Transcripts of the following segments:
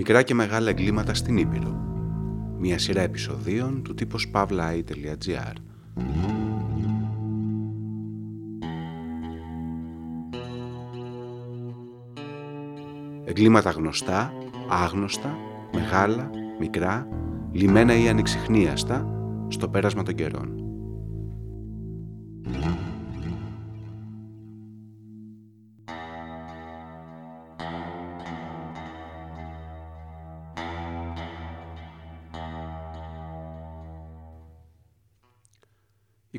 Μικρά και μεγάλα εγκλήματα στην Ήπειρο. Μια σειρά επεισοδίων του τύπου pavlai.gr Εγκλήματα γνωστά, άγνωστα, μεγάλα, μικρά, λιμένα ή ανεξιχνίαστα στο πέρασμα των καιρών.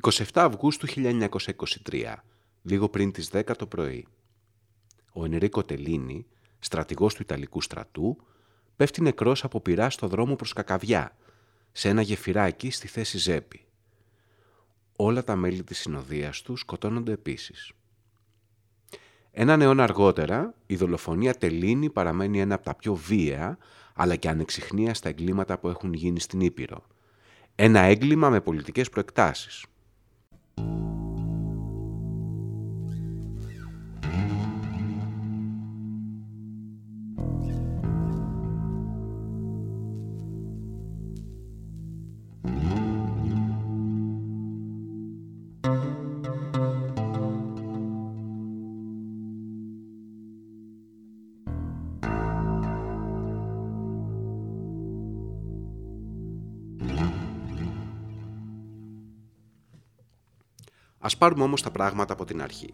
27 Αυγούστου 1923, λίγο πριν τις 10 το πρωί. Ο Ενρίκο Τελίνη, στρατηγός του Ιταλικού στρατού, πέφτει νεκρός από πυρά στο δρόμο προς Κακαβιά, σε ένα γεφυράκι στη θέση Ζέπη. Όλα τα μέλη της συνοδείας του σκοτώνονται επίσης. Έναν αιώνα αργότερα, η δολοφονία Τελίνη παραμένει ένα από τα πιο βία, αλλά και ανεξιχνία στα εγκλήματα που έχουν γίνει στην Ήπειρο. Ένα έγκλημα με πολιτικές προεκτάσεις. Thank you. Ας πάρουμε όμως τα πράγματα από την αρχή.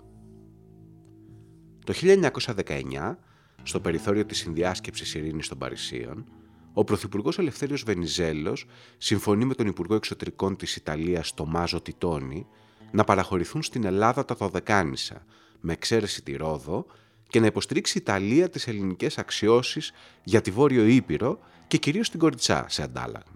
Το 1919, στο περιθώριο της συνδιάσκεψης ειρήνης των Παρισίων, ο Πρωθυπουργός Ελευθέριος Βενιζέλος συμφωνεί με τον Υπουργό Εξωτερικών της Ιταλίας Τομάζο Τιτόνι να παραχωρηθούν στην Ελλάδα τα Δωδεκάνησα, με εξαίρεση τη Ρόδο, και να υποστηρίξει η Ιταλία τις ελληνικές αξιώσεις για τη Βόρειο Ήπειρο και κυρίως την Κοριτσά σε αντάλλαγμα.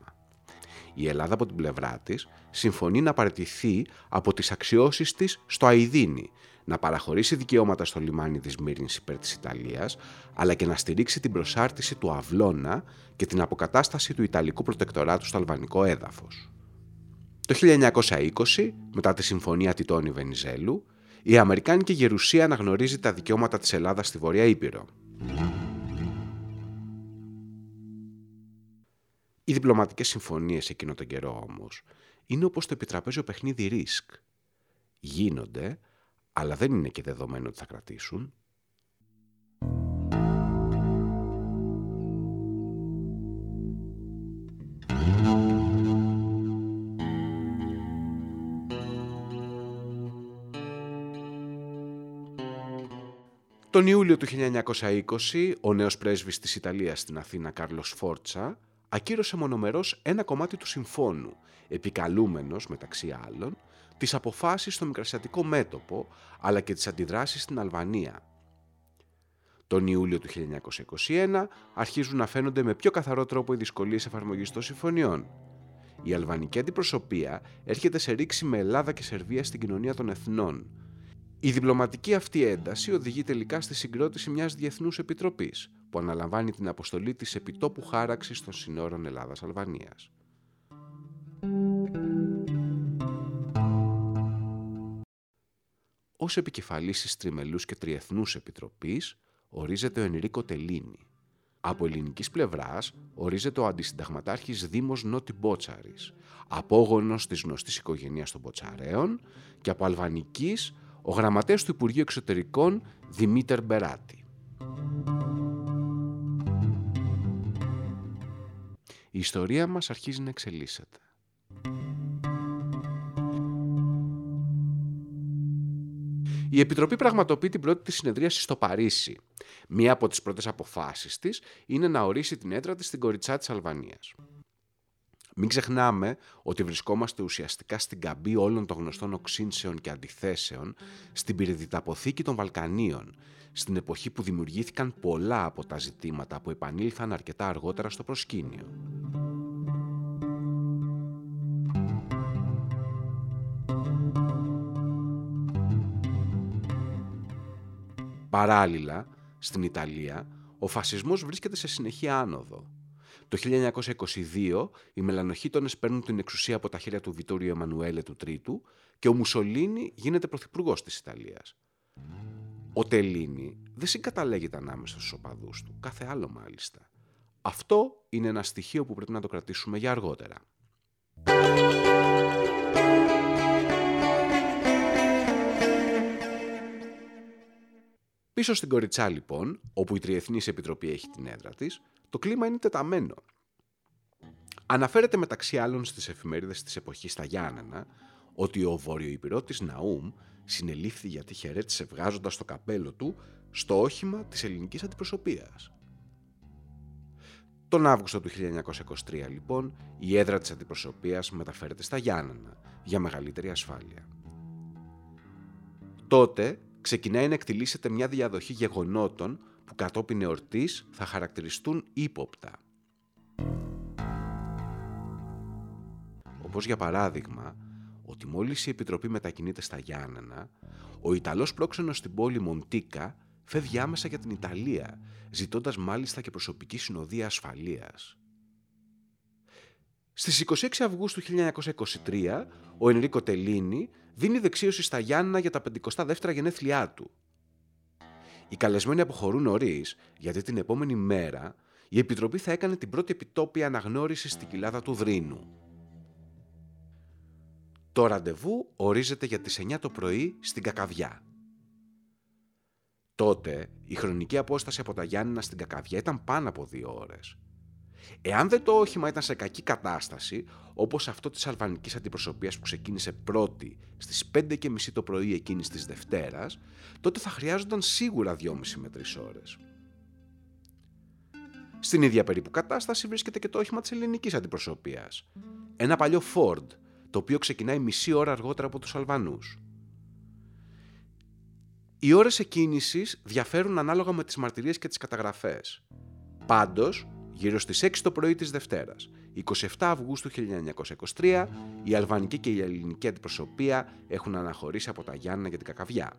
Η Ελλάδα από την πλευρά της συμφωνεί να παραιτηθεί από τις αξιώσεις της στο Αιδίνη, να παραχωρήσει δικαιώματα στο λιμάνι της Μύρνης υπέρ της Ιταλίας, αλλά και να στηρίξει την προσάρτηση του Αυλώνα και την αποκατάσταση του Ιταλικού προτεκτοράτου στο αλβανικό έδαφος. Το 1920, μετά τη Συμφωνία Τιτώνη Βενιζέλου, η Αμερικάνικη Γερουσία αναγνωρίζει τα δικαιώματα της Ελλάδας στη Βορεια Ήπειρο. Οι διπλωματικές συμφωνίες εκείνο τον καιρό όμως είναι όπως το επιτραπέζιο παιχνίδι ρίσκ. Γίνονται, αλλά δεν είναι και δεδομένο ότι θα κρατήσουν. Τον Ιούλιο του 1920, ο νέος πρέσβης της Ιταλίας στην Αθήνα, Κάρλος Φόρτσα, ακύρωσε μονομερός ένα κομμάτι του συμφώνου, επικαλούμενος, μεταξύ άλλων, τις αποφάσεις στο μικρασιατικό μέτωπο, αλλά και τις αντιδράσεις στην Αλβανία. Τον Ιούλιο του 1921 αρχίζουν να φαίνονται με πιο καθαρό τρόπο οι δυσκολίες εφαρμογής των συμφωνιών. Η αλβανική αντιπροσωπεία έρχεται σε ρήξη με Ελλάδα και Σερβία στην κοινωνία των εθνών. Η διπλωματική αυτή ένταση οδηγεί τελικά στη συγκρότηση μιας διεθνούς επιτροπής, που αναλαμβάνει την αποστολή της επιτόπου χάραξης των συνόρων Ελλάδας-Αλβανίας. Ως επικεφαλής της Τριμελούς και Τριεθνούς Επιτροπής ορίζεται ο Ενρίκο Τελίνη. Από ελληνικής πλευράς ορίζεται ο αντισυνταγματάρχης Δήμος Νότι Μπότσαρης, απόγονος της γνωστής οικογένειας των Μποτσαρέων και από αλβανικής ο γραμματέας του Υπουργείου Εξωτερικών Δημήτερ Μπεράτη. Η ιστορία μας αρχίζει να εξελίσσεται. Η Επιτροπή πραγματοποιεί την πρώτη της συνεδρίαση στο Παρίσι. Μία από τις πρώτες αποφάσεις της είναι να ορίσει την έδρα της στην κοριτσά της Αλβανίας. Μην ξεχνάμε ότι βρισκόμαστε ουσιαστικά στην καμπή όλων των γνωστών οξύνσεων και αντιθέσεων στην πυρηδηταποθήκη των Βαλκανίων, στην εποχή που δημιουργήθηκαν πολλά από τα ζητήματα που επανήλθαν αρκετά αργότερα στο προσκήνιο. Παράλληλα, στην Ιταλία, ο φασισμός βρίσκεται σε συνεχή άνοδο. Το 1922 οι μελανοχίτονες παίρνουν την εξουσία από τα χέρια του Βιτόριο Εμμανουέλε του Τρίτου και ο Μουσολίνη γίνεται πρωθυπουργός της Ιταλίας. Ο Τελίνη δεν συγκαταλέγεται ανάμεσα στους οπαδούς του, κάθε άλλο μάλιστα. Αυτό είναι ένα στοιχείο που πρέπει να το κρατήσουμε για αργότερα. Πίσω στην Κοριτσά λοιπόν, όπου η Τριεθνής Επιτροπή έχει την έδρα της, το κλίμα είναι τεταμένο. Αναφέρεται μεταξύ άλλων στις εφημερίδες της εποχής στα Γιάννενα ότι ο βορειοϊπηρώτης Ναούμ συνελήφθη γιατί χαιρέτησε βγάζοντας το καπέλο του στο όχημα της ελληνικής αντιπροσωπείας. Τον Αύγουστο του 1923 λοιπόν η έδρα της αντιπροσωπείας μεταφέρεται στα Γιάννενα για μεγαλύτερη ασφάλεια. Τότε ξεκινάει να εκτιλήσεται μια διαδοχή γεγονότων που κατόπιν εορτής θα χαρακτηριστούν ύποπτα. Όπως για παράδειγμα, ότι μόλις η Επιτροπή μετακινείται στα Γιάννενα, ο Ιταλός πρόξενος στην πόλη Μοντίκα φεύγει άμεσα για την Ιταλία, ζητώντας μάλιστα και προσωπική συνοδεία ασφαλείας. Στις 26 Αυγούστου 1923, ο Ενρίκο Τελίνη δίνει δεξίωση στα Γιάννα για τα 52 γενέθλιά του. Οι καλεσμένοι αποχωρούν νωρίς, γιατί την επόμενη μέρα η Επιτροπή θα έκανε την πρώτη επιτόπια αναγνώριση στην κοιλάδα του Δρύνου. Το ραντεβού ορίζεται για τις 9 το πρωί στην Κακαβιά. Τότε η χρονική απόσταση από τα Γιάννηνα στην Κακαβιά ήταν πάνω από δύο ώρες. Εάν δεν το όχημα ήταν σε κακή κατάσταση, όπως αυτό της αλβανικής αντιπροσωπείας που ξεκίνησε πρώτη στις 5.30 το πρωί εκείνης της Δευτέρας, τότε θα χρειάζονταν σίγουρα 2,5 με 3 ώρες. Στην ίδια περίπου κατάσταση βρίσκεται και το όχημα της ελληνικής αντιπροσωπείας. Ένα παλιό Ford, το οποίο ξεκινάει μισή ώρα αργότερα από τους Αλβανούς. Οι ώρες εκκίνησης διαφέρουν ανάλογα με τις μαρτυρίες και τις καταγραφές. Πάντως, γύρω στις 6 το πρωί της Δευτέρας, 27 Αυγούστου 1923, η αλβανική και η ελληνική αντιπροσωπεία έχουν αναχωρήσει από τα Γιάννα για την Κακαβιά.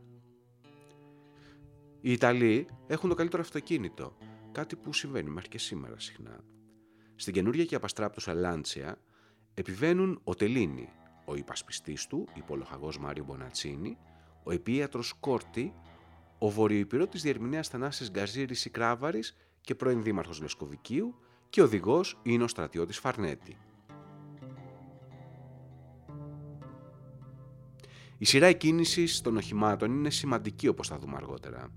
Οι Ιταλοί έχουν το καλύτερο αυτοκίνητο, κάτι που συμβαίνει μέχρι και σήμερα συχνά. Στην καινούργια και απαστράπτουσα Λάντσια επιβαίνουν ο Τελίνη, ο υπασπιστής του, υπολοχαγός Μάριο Μπονατσίνη, ο επίατρος Κόρτη, ο βορειοϊπηρώτης διερμηνέας Θανάσης Γκαζίρης Κράβαρης και πρώην δήμαρχος Λεσκοβικίου και οδηγός είναι ο στρατιώτης Φαρνέτη. Η σειρά εκκίνησης των οχημάτων είναι σημαντική όπως θα δούμε αργότερα.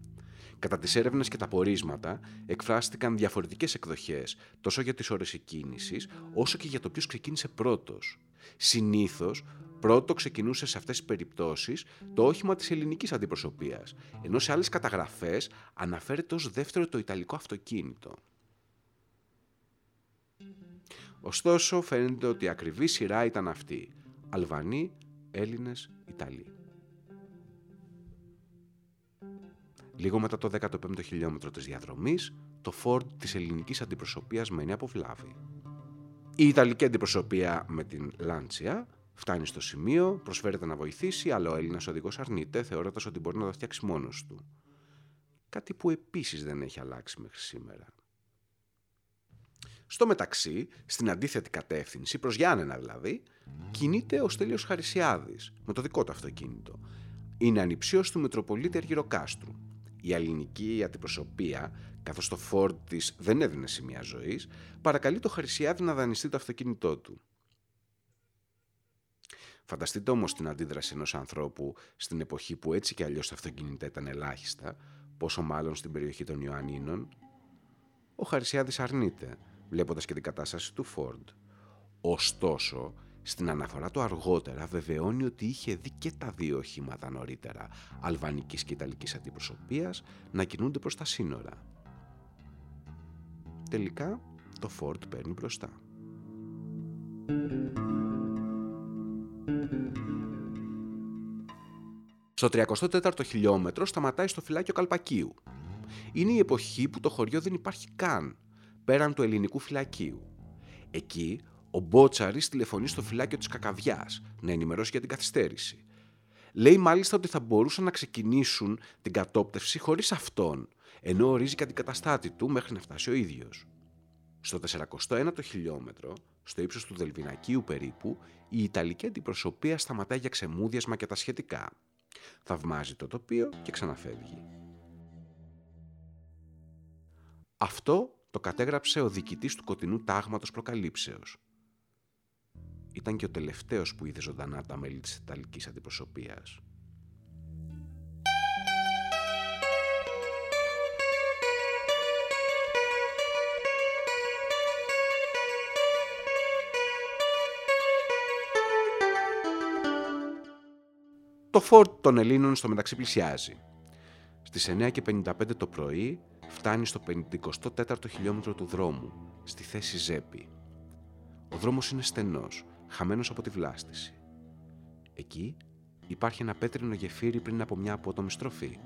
Κατά τις έρευνες και τα πορίσματα εκφράστηκαν διαφορετικές εκδοχές τόσο για τις ώρες εκκίνησης όσο και για το ποιος ξεκίνησε πρώτος. Συνήθως πρώτο ξεκινούσε σε αυτές τις περιπτώσεις το όχημα της ελληνικής αντιπροσωπείας, ενώ σε άλλες καταγραφές αναφέρεται ως δεύτερο το ιταλικό αυτοκίνητο. Ωστόσο φαίνεται ότι η ακριβή σειρά ήταν αυτή. Αλβανοί, Έλληνες, Ιταλοί. Λίγο μετά το 15ο χιλιόμετρο της διαδρομής, το φόρντ της ελληνικής αντιπροσωπείας μένει από βλάβη. Η Ιταλική αντιπροσωπεία με την Λάντσια φτάνει στο σημείο, προσφέρεται να βοηθήσει, αλλά ο Έλληνας οδηγός αρνείται, θεωρώντας ότι μπορεί να το φτιάξει μόνος του. Κάτι που επίσης δεν έχει αλλάξει μέχρι σήμερα. Στο μεταξύ, στην αντίθετη κατεύθυνση, προς Γιάννενα δηλαδή, κινείται ο Στέλιος Χαρισιάδης με το δικό του αυτοκίνητο. Είναι ανυψιός του Μητροπολίτη Αργυροκάστρου. Η ελληνική αντιπροσωπεία, καθώς το φόρτ της δεν έδινε σημεία ζωής, παρακαλεί το Χαρισιάδη να δανειστεί το αυτοκίνητό του. Φανταστείτε όμως την αντίδραση ενός ανθρώπου στην εποχή που έτσι κι αλλιώς τα αυτοκίνητα ήταν ελάχιστα, πόσο μάλλον στην περιοχή των Ιωαννίνων. Ο Χαρισιάδης αρνείται, βλέποντας και την κατάσταση του Φόρντ. Ωστόσο, στην αναφορά του αργότερα βεβαιώνει ότι είχε δει και τα δύο οχήματα νωρίτερα, αλβανικής και ιταλικής αντιπροσωπείας, να κινούνται προς τα σύνορα. Τελικά, το Φόρντ παίρνει μπροστά. Στο 34ο χιλιόμετρο σταματάει στο φυλάκιο Καλπακίου. Είναι η εποχή που το χωριό δεν υπάρχει καν, πέραν του ελληνικού φυλακίου. Εκεί, ο Μπότσαρης τηλεφωνεί στο φυλάκιο της Κακαβιάς να ενημερώσει για την καθυστέρηση. Λέει μάλιστα ότι θα μπορούσαν να ξεκινήσουν την κατόπτευση χωρίς αυτόν, ενώ ορίζει και αντικαταστάτη του μέχρι να φτάσει ο ίδιος. Στο 41ο χιλιόμετρο, στο ύψος του Δελβινακίου περίπου, η Ιταλική αντιπροσωπεία σταματάει για ξεμούδιασμα και τα σχετικά. Θαυμάζει το τοπίο και ξαναφεύγει. Αυτό το κατέγραψε ο διοικητής του κοτεινού τάγματος προκαλύψεως. Ήταν και ο τελευταίος που είδε ζωντανά τα μέλη της Ιταλικής αντιπροσωπείας. Το φόρτ των Ελλήνων στο μεταξύ πλησιάζει. Στις 9.55 το πρωί φτάνει στο 54ο χιλιόμετρο του δρόμου, στη θέση Ζέπη. Ο δρόμος είναι στενός, χαμένος από τη βλάστηση. Εκεί υπάρχει ένα πέτρινο γεφύρι πριν από μια απότομη στροφή.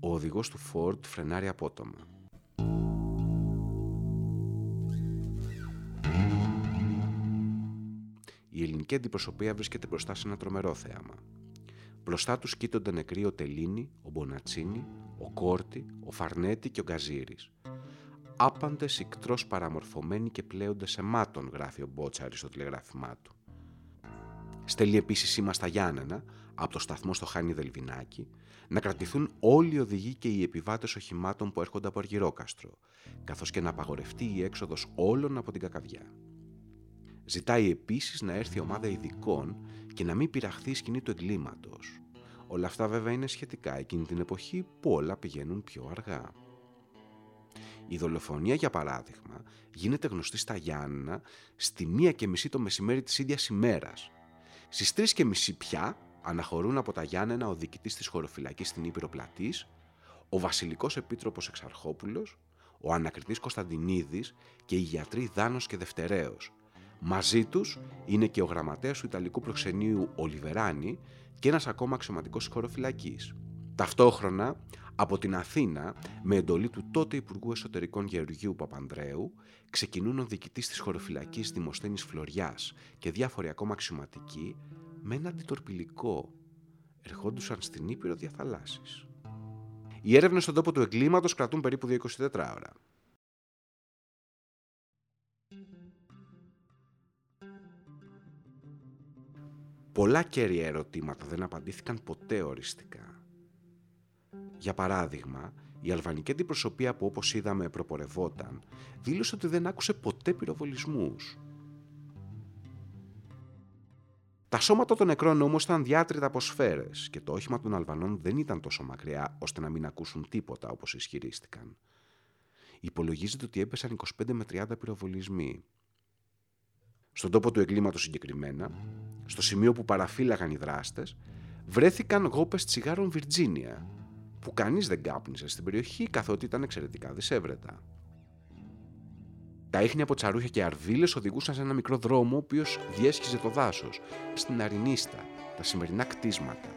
Ο οδηγός του Φόρτ φρενάρει απότομα. Η ελληνική αντιπροσωπεία βρίσκεται μπροστά σε ένα τρομερό θέαμα. Μπροστά τους κοίτονται νεκροί ο Τελίνη, ο Μπονατσίνη, ο Κόρτη, ο Φαρνέτη και ο Γκαζίρης. Άπαντες ικτρός παραμορφωμένοι και πλέονται σε μάτων, γράφει ο Μπότσαρη στο τηλεγράφημά του. Στέλνει επίσης σήμα στα Γιάννενα, από το σταθμό στο Χάνι Δελβινάκι, να κρατηθούν όλοι οι οδηγοί και οι επιβάτες οχημάτων που έρχονται από Αργυρόκαστρο, καθώς και να απαγορευτεί η έξοδος όλων από την κακαβιά. Ζητάει επίσης να έρθει ομάδα ειδικών και να μην πειραχθεί η σκηνή του εγκλήματος. Όλα αυτά βέβαια είναι σχετικά εκείνη την εποχή που όλα πηγαίνουν πιο αργά. Η δολοφονία, για παράδειγμα, γίνεται γνωστή στα Γιάννα στη μία και μισή το μεσημέρι της ίδιας ημέρας. Στις τρεις και μισή πια αναχωρούν από τα Γιάννενα ο διοικητής της χωροφυλακής στην Ήπειρο Πλατής, ο βασιλικός επίτροπος Εξαρχόπουλος, ο ανακριτής Κωνσταντινίδης και οι γιατροί Δάνος και Δευτερέος, Μαζί τους είναι και ο γραμματέας του Ιταλικού προξενείου Ολιβεράνη και ένας ακόμα αξιωματικός χωροφυλακής. Ταυτόχρονα, από την Αθήνα, με εντολή του τότε Υπουργού Εσωτερικών Γεωργίου Παπανδρέου, ξεκινούν ο διοικητής της χωροφυλακής Δημοσθένης Φλωριάς και διάφοροι ακόμα αξιωματικοί με ένα αντιτορπιλικό. Ερχόντουσαν στην Ήπειρο διαθαλάσσης. Οι έρευνες στον τόπο του εγκλήματος κρατούν περίπου 24 ώρα. Πολλά κέρια ερωτήματα δεν απαντήθηκαν ποτέ οριστικά. Για παράδειγμα, η αλβανική αντιπροσωπεία που όπως είδαμε προπορευόταν, δήλωσε ότι δεν άκουσε ποτέ πυροβολισμούς. Τα σώματα των νεκρών όμως ήταν διάτρητα από σφαίρες και το όχημα των Αλβανών δεν ήταν τόσο μακριά ώστε να μην ακούσουν τίποτα όπως ισχυρίστηκαν. Υπολογίζεται ότι έπεσαν 25 με 30 πυροβολισμοί στον τόπο του εγκλήματος συγκεκριμένα, στο σημείο που παραφύλαγαν οι δράστες, βρέθηκαν γόπες τσιγάρων Βιρτζίνια, που κανείς δεν κάπνισε στην περιοχή καθότι ήταν εξαιρετικά δυσέβρετα. Τα ίχνη από τσαρούχια και αρβίλες οδηγούσαν σε ένα μικρό δρόμο, ο οποίος διέσχιζε το δάσος, στην Αρινίστα, τα σημερινά κτίσματα.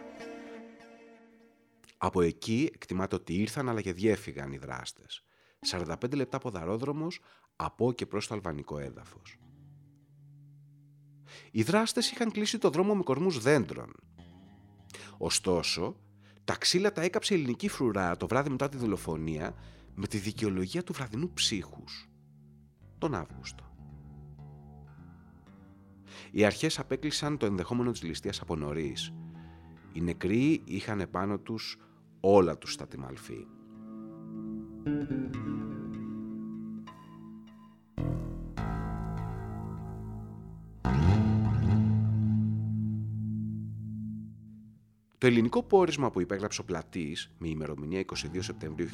Από εκεί εκτιμάται ότι ήρθαν αλλά και διέφυγαν οι δράστες. 45 λεπτά ποδαρόδρομο από και προς το αλβανικό έδαφος. Οι δράστες είχαν κλείσει το δρόμο με κορμούς δέντρων. Ωστόσο, τα ξύλα τα έκαψε η ελληνική φρουρά το βράδυ μετά τη δολοφονία με τη δικαιολογία του βραδινού ψύχους, τον Αύγουστο. Οι αρχές απέκλεισαν το ενδεχόμενο της ληστείας από νωρίς. Οι νεκροί είχαν επάνω τους όλα τους στα τιμαλφή. Το ελληνικό πόρισμα που υπέγραψε ο Πλατής με ημερομηνία 22 Σεπτεμβρίου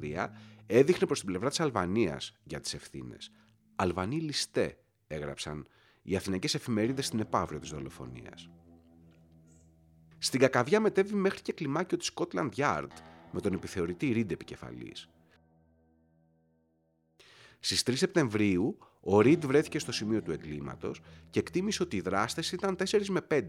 1923 έδειχνε προ την πλευρά της Αλβανίας για τις ευθύνες. Αλβανοί ληστέ, έγραψαν οι αθηναϊκές εφημερίδες στην επαύριο της δολοφονίας. Στην Κακαβιά μετέβη μέχρι και κλιμάκιο της Scotland Yard με τον επιθεωρητή Ρίντ επικεφαλής. Στις 3 Σεπτεμβρίου, ο Ρίντ βρέθηκε στο σημείο του εγκλήματος και εκτίμησε ότι οι δράστες ήταν 4 με 5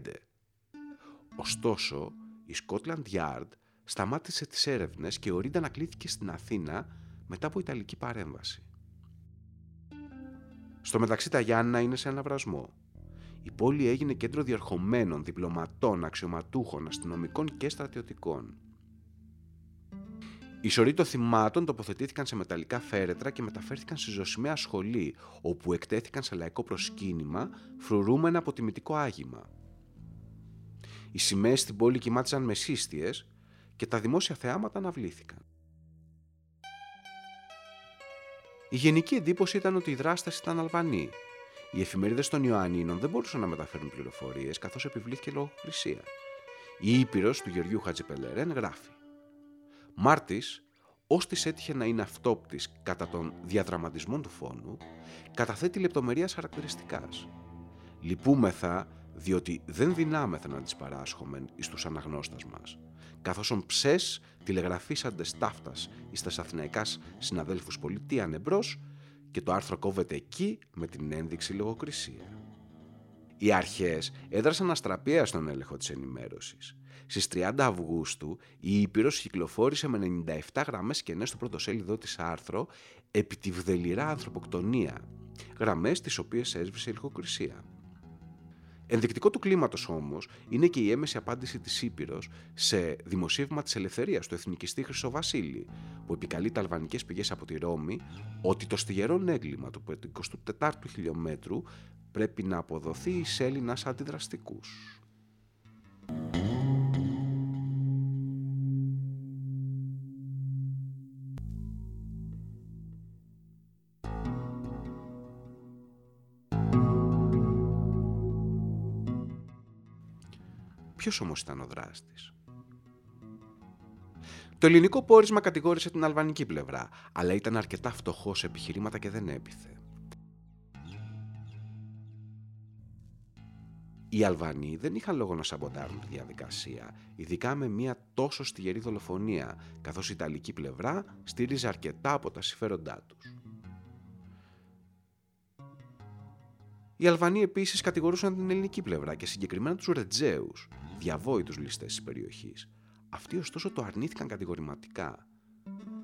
Ωστόσο, η Scotland Yard σταμάτησε τις έρευνες και ο Ρίντα ανακλήθηκε στην Αθήνα μετά από Ιταλική παρέμβαση. Στο μεταξύ τα Γιάννα είναι σε αναβρασμό. Η πόλη έγινε κέντρο διαρχομένων, διπλωματών, αξιωματούχων, αστυνομικών και στρατιωτικών. Οι σωροί των θυμάτων τοποθετήθηκαν σε μεταλλικά φέρετρα και μεταφέρθηκαν στη ζωσιμαία σχολή, όπου εκτέθηκαν σε λαϊκό προσκύνημα, φρουρούμενα από τιμητικό άγημα. Οι σημαίες στην πόλη κοιμάτιζαν με σύστιες και τα δημόσια θεάματα αναβλήθηκαν. Η γενική εντύπωση ήταν ότι οι δράστε ήταν Αλβανοί. Οι εφημερίδες των Ιωαννίνων δεν μπορούσαν να μεταφέρουν πληροφορίες καθώς επιβλήθηκε λογοκρισία. Η Ήπειρος του Γεωργιού Χατζηπελερέν γράφει. Μάρτης, ώστε έτυχε να είναι αυτόπτης κατά των διαδραματισμών του φόνου, καταθέτει λεπτομερίας χαρακτηριστικάς. Λυπούμεθα διότι δεν δυνάμεθα να τις παράσχομεν εις τους αναγνώστας μας, καθώς ον ψες τηλεγραφήσαντες ταύτας εις τας αθηναϊκάς συναδέλφους πολιτείαν εμπρός και το άρθρο κόβεται εκεί με την ένδειξη λογοκρισία. Οι αρχές έδρασαν αστραπία στον έλεγχο της ενημέρωσης. Στις 30 Αυγούστου η Ήπειρος κυκλοφόρησε με 97 γραμμές κενές στο πρωτοσέλιδό της άρθρο επί τη βδελιρά ανθρωποκτονία, γραμμές τις οποίες έσβησε η λογοκρισία. Ενδεικτικό του κλίματος όμως είναι και η έμεση απάντηση της Ήπειρος σε δημοσίευμα της Ελευθερίας του εθνικιστή Χρυσοβασίλη, που επικαλεί τα αλβανικές πηγές από τη Ρώμη ότι το στιγερό έγκλημα του 24ου χιλιόμετρου πρέπει να αποδοθεί σε Έλληνας αντιδραστικούς. Ποιος όμως ήταν ο δράστης; Το ελληνικό πόρισμα κατηγόρησε την αλβανική πλευρά, αλλά ήταν αρκετά φτωχό σε επιχειρήματα και δεν έπιθε. Οι Αλβανοί δεν είχαν λόγο να σαμποτάρουν τη διαδικασία, ειδικά με μια τόσο στιγερή δολοφονία, καθώς η Ιταλική πλευρά στήριζε αρκετά από τα συμφέροντά τους. Οι Αλβανοί επίσης κατηγορούσαν την ελληνική πλευρά και συγκεκριμένα τους Ρετζέους, διαβόητους ληστές της περιοχής. Αυτοί ωστόσο το αρνήθηκαν κατηγορηματικά.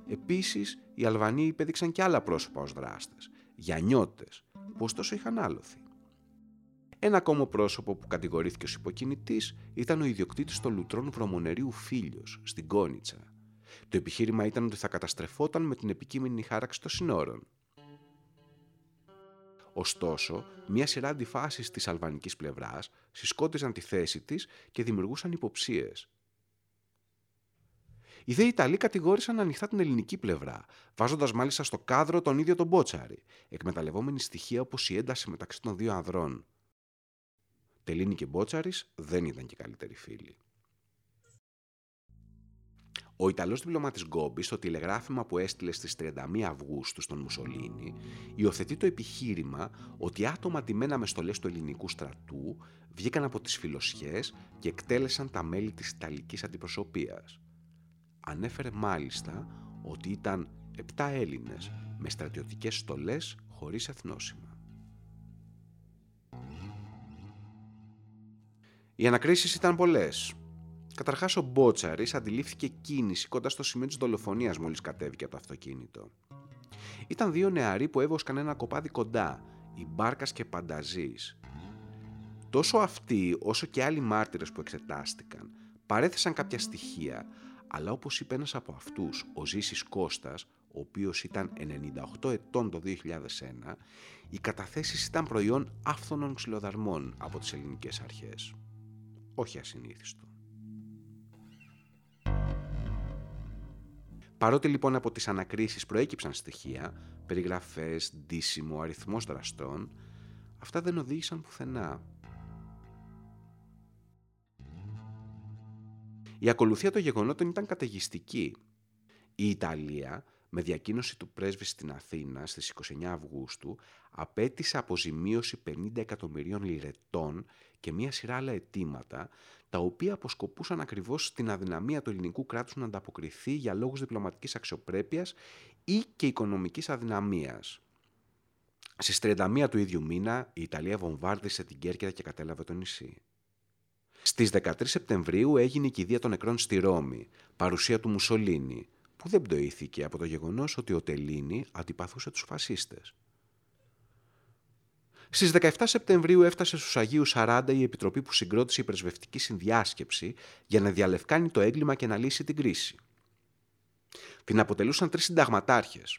Επίσης, οι Αλβανοί υπέδειξαν και άλλα πρόσωπα ως δράστες, γιανιώτες, που ωστόσο είχαν άλοθη. Ένα ακόμα πρόσωπο που κατηγορήθηκε ως υποκινητής ήταν ο ιδιοκτήτης των λουτρών βρωμονερίου Φίλιος, στην Κόνιτσα. Το επιχείρημα ήταν ότι θα καταστρεφόταν με την επικείμενη χάραξη των συνόρων. Ωστόσο, μια σειρά αντιφάσεις της αλβανικής πλευράς συσκότιζαν τη θέση της και δημιουργούσαν υποψίες. Οι δε Ιταλοί κατηγόρησαν ανοιχτά την ελληνική πλευρά, βάζοντας μάλιστα στο κάδρο τον ίδιο τον Μπότσαρη, εκμεταλλευόμενοι στοιχεία όπως η ένταση μεταξύ των δύο ανδρών. Τελίνη και Μπότσαρης δεν ήταν και καλύτεροι φίλοι. Ο Ιταλός διπλωμάτης Γκόμπι στο τηλεγράφημα που έστειλε στις 31 Αυγούστου στον Μουσολίνη υιοθετεί το επιχείρημα ότι άτομα αντιμένα με στολές του ελληνικού στρατού βγήκαν από τις φιλοσιές και εκτέλεσαν τα μέλη της Ιταλικής αντιπροσωπείας. Ανέφερε μάλιστα ότι ήταν 7 Έλληνες με στρατιωτικές στολές χωρίς εθνόσημα. Οι ανακρίσεις ήταν πολλές, Καταρχάς, ο Μπότσαρης αντιλήφθηκε κίνηση κοντά στο σημείο της δολοφονίας μόλις κατέβηκε από το αυτοκίνητο. Ήταν δύο νεαροί που έβοσκαν ένα κοπάδι κοντά, η Μπάρκας και Πανταζής. Τόσο αυτοί όσο και άλλοι μάρτυρες που εξετάστηκαν παρέθεσαν κάποια στοιχεία, αλλά όπως είπε ένας από αυτούς, ο Ζήσης Κώστας, ο οποίος ήταν 98 ετών το 2001, οι καταθέσεις ήταν προϊόν άφθονων ξυλοδαρμών από τις ελληνικές αρχές. Όχι ασυνήθιστο. Παρότι λοιπόν από τις ανακρίσεις προέκυψαν στοιχεία, περιγραφές, ντύσιμο, αριθμός δραστών, αυτά δεν οδήγησαν πουθενά. Η ακολουθία των γεγονότων ήταν καταιγιστική. Η Ιταλία, με διακοίνωση του πρέσβη στην Αθήνα στις 29 Αυγούστου, απέτησε αποζημίωση 50 εκατομμυρίων λιρετών και μία σειρά άλλα αιτήματα, τα οποία αποσκοπούσαν ακριβώς στην αδυναμία του ελληνικού κράτους να ανταποκριθεί για λόγους διπλωματικής αξιοπρέπειας ή και οικονομικής αδυναμίας. Στις 31 του ίδιου μήνα η Ιταλία βομβάρδισε την Κέρκυρα και κατέλαβε το νησί. Στις 13 Σεπτεμβρίου έγινε η κηδεία των νεκρών στη Ρώμη, παρουσία του Μουσολίνη, που δεν πτωήθηκε από το γεγονός ότι ο Τελίνη αντιπαθούσε τους φασίστες. Στις 17 Σεπτεμβρίου έφτασε στους Αγίους 40 η επιτροπή που συγκρότησε η πρεσβευτική συνδιάσκεψη για να διαλευκάνει το έγκλημα και να λύσει την κρίση. Την αποτελούσαν τρεις συνταγματάρχες.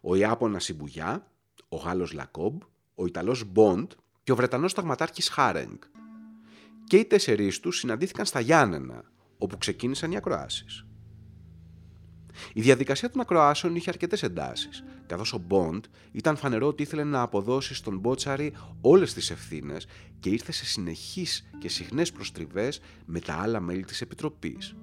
Ο Ιάπωνα Ιμπουγιά, ο Γάλλος Λακόμπ, ο Ιταλός Μποντ και ο Βρετανός Σταγματάρχης Χάρεγκ. Και οι τέσσερις τους συναντήθηκαν στα Γιάννενα, όπου ξεκίνησαν οι ακροάσεις. Η διαδικασία των ακροάσεων είχε αρκετές εντάσεις, καθώ ο Μποντ ήταν φανερό ότι ήθελε να αποδώσει στον Μπότσαρη όλες τις ευθύνες και ήρθε σε συνεχείς και συχνές προστριβές με τα άλλα μέλη της Επιτροπής.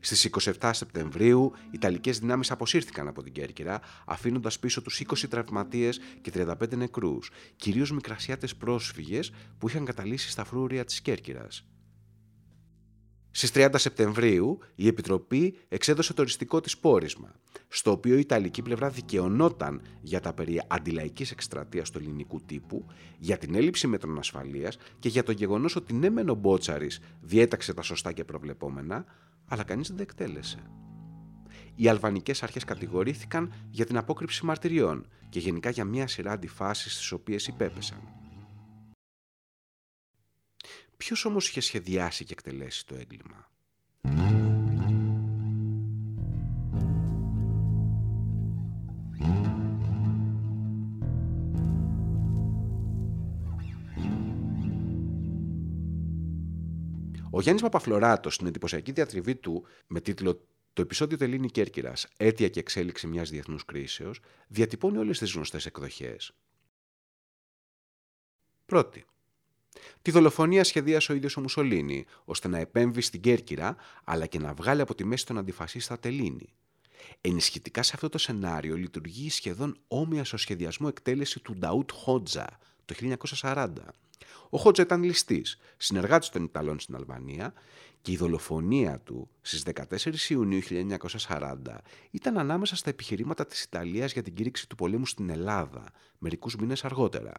Στις 27 Σεπτεμβρίου, οι Ιταλικές δυνάμεις αποσύρθηκαν από την Κέρκυρα, αφήνοντας πίσω τους 20 τραυματίες και 35 νεκρούς, κυρίως μικρασιάτες πρόσφυγες που είχαν καταλύσει στα φρούρια της Κέρκυρας. Στις 30 Σεπτεμβρίου η Επιτροπή εξέδωσε το οριστικό της πόρισμα, στο οποίο η Ιταλική πλευρά δικαιωνόταν για τα περί αντιλαϊκής εκστρατείας του ελληνικού τύπου, για την έλλειψη μέτρων ασφαλείας και για το γεγονός ότι ναι μεν ο Μπότσαρης διέταξε τα σωστά και προβλεπόμενα, αλλά κανείς δεν εκτέλεσε. Οι αλβανικές αρχές κατηγορήθηκαν για την απόκρυψη μαρτυριών και γενικά για μια σειρά αντιφάσεις στις οποίες υπέπεσαν. Ποιος όμως είχε σχεδιάσει και εκτελέσει το έγκλημα; Ο Γιάννης Παπαφλωράτος στην εντυπωσιακή διατριβή του με τίτλο «Το επεισόδιο Τελίνη Κέρκυρας, αίτια και εξέλιξη μιας διεθνούς κρίσεως» διατυπώνει όλες τις γνωστές εκδοχές. Πρώτη. Τη δολοφονία σχεδίασε ο ίδιος ο Μουσολίνη, ώστε να επέμβει στην Κέρκυρα, αλλά και να βγάλει από τη μέση τον αντιφασίστα Τελίνη. Ενισχυτικά σε αυτό το σενάριο λειτουργεί σχεδόν όμοια στο σχεδιασμό εκτέλεση του Νταούτ Χότζα το 1940. Ο Χότζα ήταν ληστής, συνεργάτης των Ιταλών στην Αλβανία και η δολοφονία του στις 14 Ιουνίου 1940 ήταν ανάμεσα στα επιχειρήματα της Ιταλίας για την κήρυξη του πολέμου στην Ελλάδα, μερικούς μήνες αργότερα.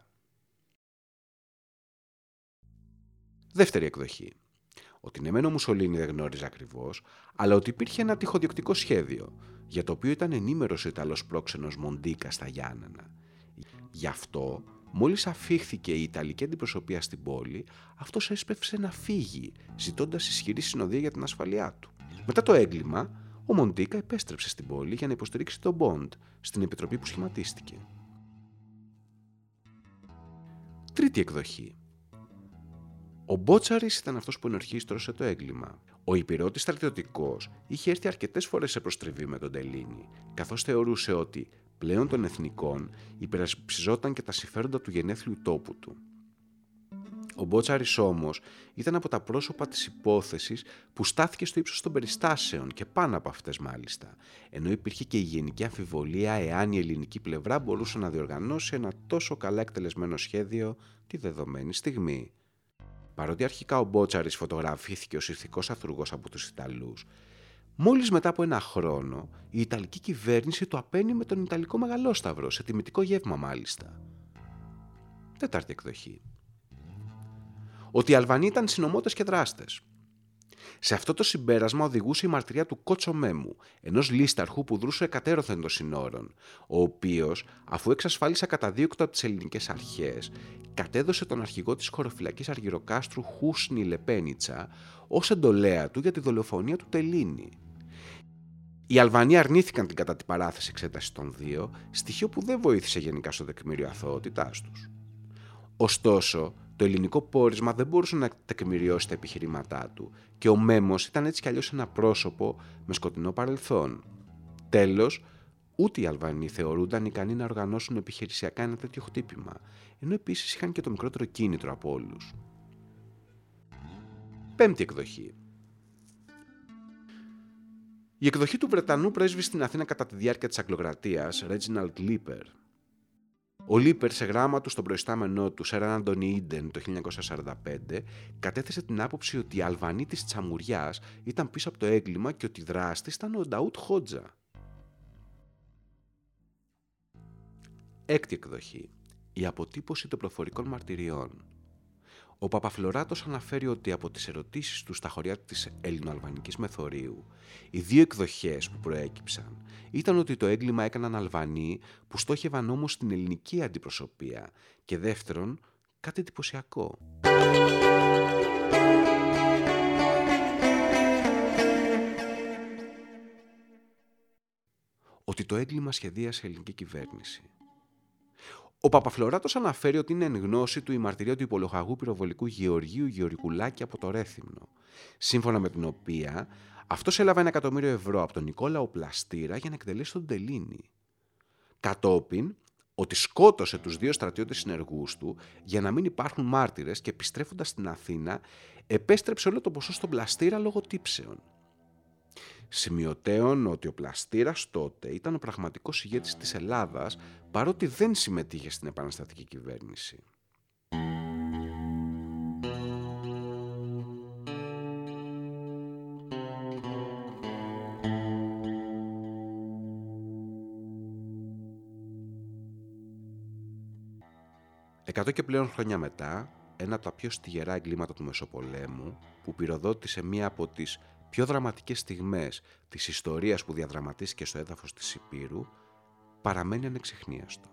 Δεύτερη εκδοχή. Ότι ναι, μεν ο Μουσολίνη δεν γνώριζε ακριβώς, αλλά ότι υπήρχε ένα τυχοδιοκτικό σχέδιο, για το οποίο ήταν ενήμερος ο Ιταλός πρόξενος Μοντίκα στα Γιάννενα. Γι' αυτό, μόλις αφήχθηκε η Ιταλική αντιπροσωπεία στην πόλη, αυτός έσπευσε να φύγει, ζητώντας ισχυρή συνοδεία για την ασφαλειά του. Μετά το έγκλημα, ο Μοντίκα επέστρεψε στην πόλη για να υποστηρίξει τον Μποντ στην επιτροπή που σχηματίστηκε. Τρίτη εκδοχή. Ο Μπότσαρης ήταν αυτός που ενορχίστρωσε το έγκλημα. Ο υπηρώτης στρατιωτικός είχε έρθει αρκετές φορές σε προστριβή με τον Τελίνη, καθώς θεωρούσε ότι πλέον των εθνικών υπερασπιζόταν και τα συμφέροντα του γενέθλιου τόπου του. Ο Μπότσαρης όμως ήταν από τα πρόσωπα της υπόθεσης που στάθηκε στο ύψος των περιστάσεων και πάνω από αυτές μάλιστα, ενώ υπήρχε και η γενική αμφιβολία εάν η ελληνική πλευρά μπορούσε να διοργανώσει ένα τόσο καλά εκτελεσμένο σχέδιο τη δεδομένη στιγμή. Παρότι αρχικά ο Μπότσαρης φωτογραφήθηκε ως ηθικός αθρουγός από τους Ιταλούς, μόλις μετά από ένα χρόνο η Ιταλική κυβέρνηση το απένει με τον Ιταλικό Μεγαλόσταυρο, σε τιμητικό γεύμα μάλιστα. Τέταρτη εκδοχή. Ότι οι Αλβανοί ήταν συνομότες και δράστες. Σε αυτό το συμπέρασμα οδηγούσε η μαρτυρία του Κότσο Μέμου, ενός λίσταρχου που δρούσε εκατέρωθεν των συνόρων, ο οποίος, αφού εξασφάλισε καταδίωκτο από τις ελληνικές αρχές, κατέδωσε τον αρχηγό της χωροφυλακής Αργυροκάστρου Χούσνη Λεπένιτσα ως εντολέα του για τη δολοφονία του Τελίνη. Οι Αλβανοί αρνήθηκαν την κατά την παράθεση εξέτασης των δύο, στοιχείο που δεν βοήθησε γενικά στο δεκμήριο αθωότητάς τους. Ωστόσο, το ελληνικό πόρισμα δεν μπορούσε να τεκμηριώσει τα επιχειρήματά του και ο Μέμος ήταν έτσι κι αλλιώς ένα πρόσωπο με σκοτεινό παρελθόν. Τέλος, ούτε οι Αλβανοί θεωρούνταν ικανοί να οργανώσουν επιχειρησιακά ένα τέτοιο χτύπημα, ενώ επίσης είχαν και το μικρότερο κίνητρο από όλους. Πέμπτη εκδοχή. Η εκδοχή του Βρετανού πρέσβη στην Αθήνα κατά τη διάρκεια της αγκλοκρατίας, Reginald Leeper, ο Λίπερ σε γράμμα του στον προϊστάμενό του Σέραν Άντωνι Ίντεν το 1945 κατέθεσε την άποψη ότι οι Αλβανοί της Τσαμουριάς ήταν πίσω από το έγκλημα και ότι δράστης ήταν ο Νταούτ Χότζα. Έκτη εκδοχή. Η αποτύπωση των προφορικών μαρτυριών. Ο Παπαφλωράτος αναφέρει ότι από τις ερωτήσεις του στα χωριά της ελληνοαλβανικής μεθορίου, οι δύο εκδοχές που προέκυψαν ήταν ότι το έγκλημα έκαναν Αλβανοί που στόχευαν όμως την ελληνική αντιπροσωπεία και δεύτερον, κάτι εντυπωσιακό. Ότι το έγκλημα σχεδίασε η ελληνική κυβέρνηση. Ο Παπαφλωράτος αναφέρει ότι είναι εν γνώση του η μαρτυρία του υπολογαγού πυροβολικού Γεωργίου Γεωργουλάκη από το Ρέθυμνο, σύμφωνα με την οποία αυτός έλαβε ένα εκατομμύριο ευρώ από τον Νικόλαο Πλαστήρα για να εκτελέσει τον Τελίνη. Κατόπιν, ότι σκότωσε τους δύο στρατιώτες συνεργούς του για να μην υπάρχουν μάρτυρες και επιστρέφοντας στην Αθήνα επέστρεψε όλο το ποσό στον πλαστήρα λόγω τύψεων. Σημειωτέων ότι ο πλαστήρας τότε ήταν ο πραγματικός ηγέτης της Ελλάδας παρότι δεν συμμετείχε στην επαναστατική κυβέρνηση. Εκατό και πλέον χρόνια μετά, ένα από τα πιο στιγερά εγκλήματα του Μεσοπολέμου, που πυροδότησε μία από τις πιο δραματικές στιγμές της ιστορίας που διαδραματίστηκε στο έδαφος της Υπήρου, παραμένει ανεξιχνίαστο.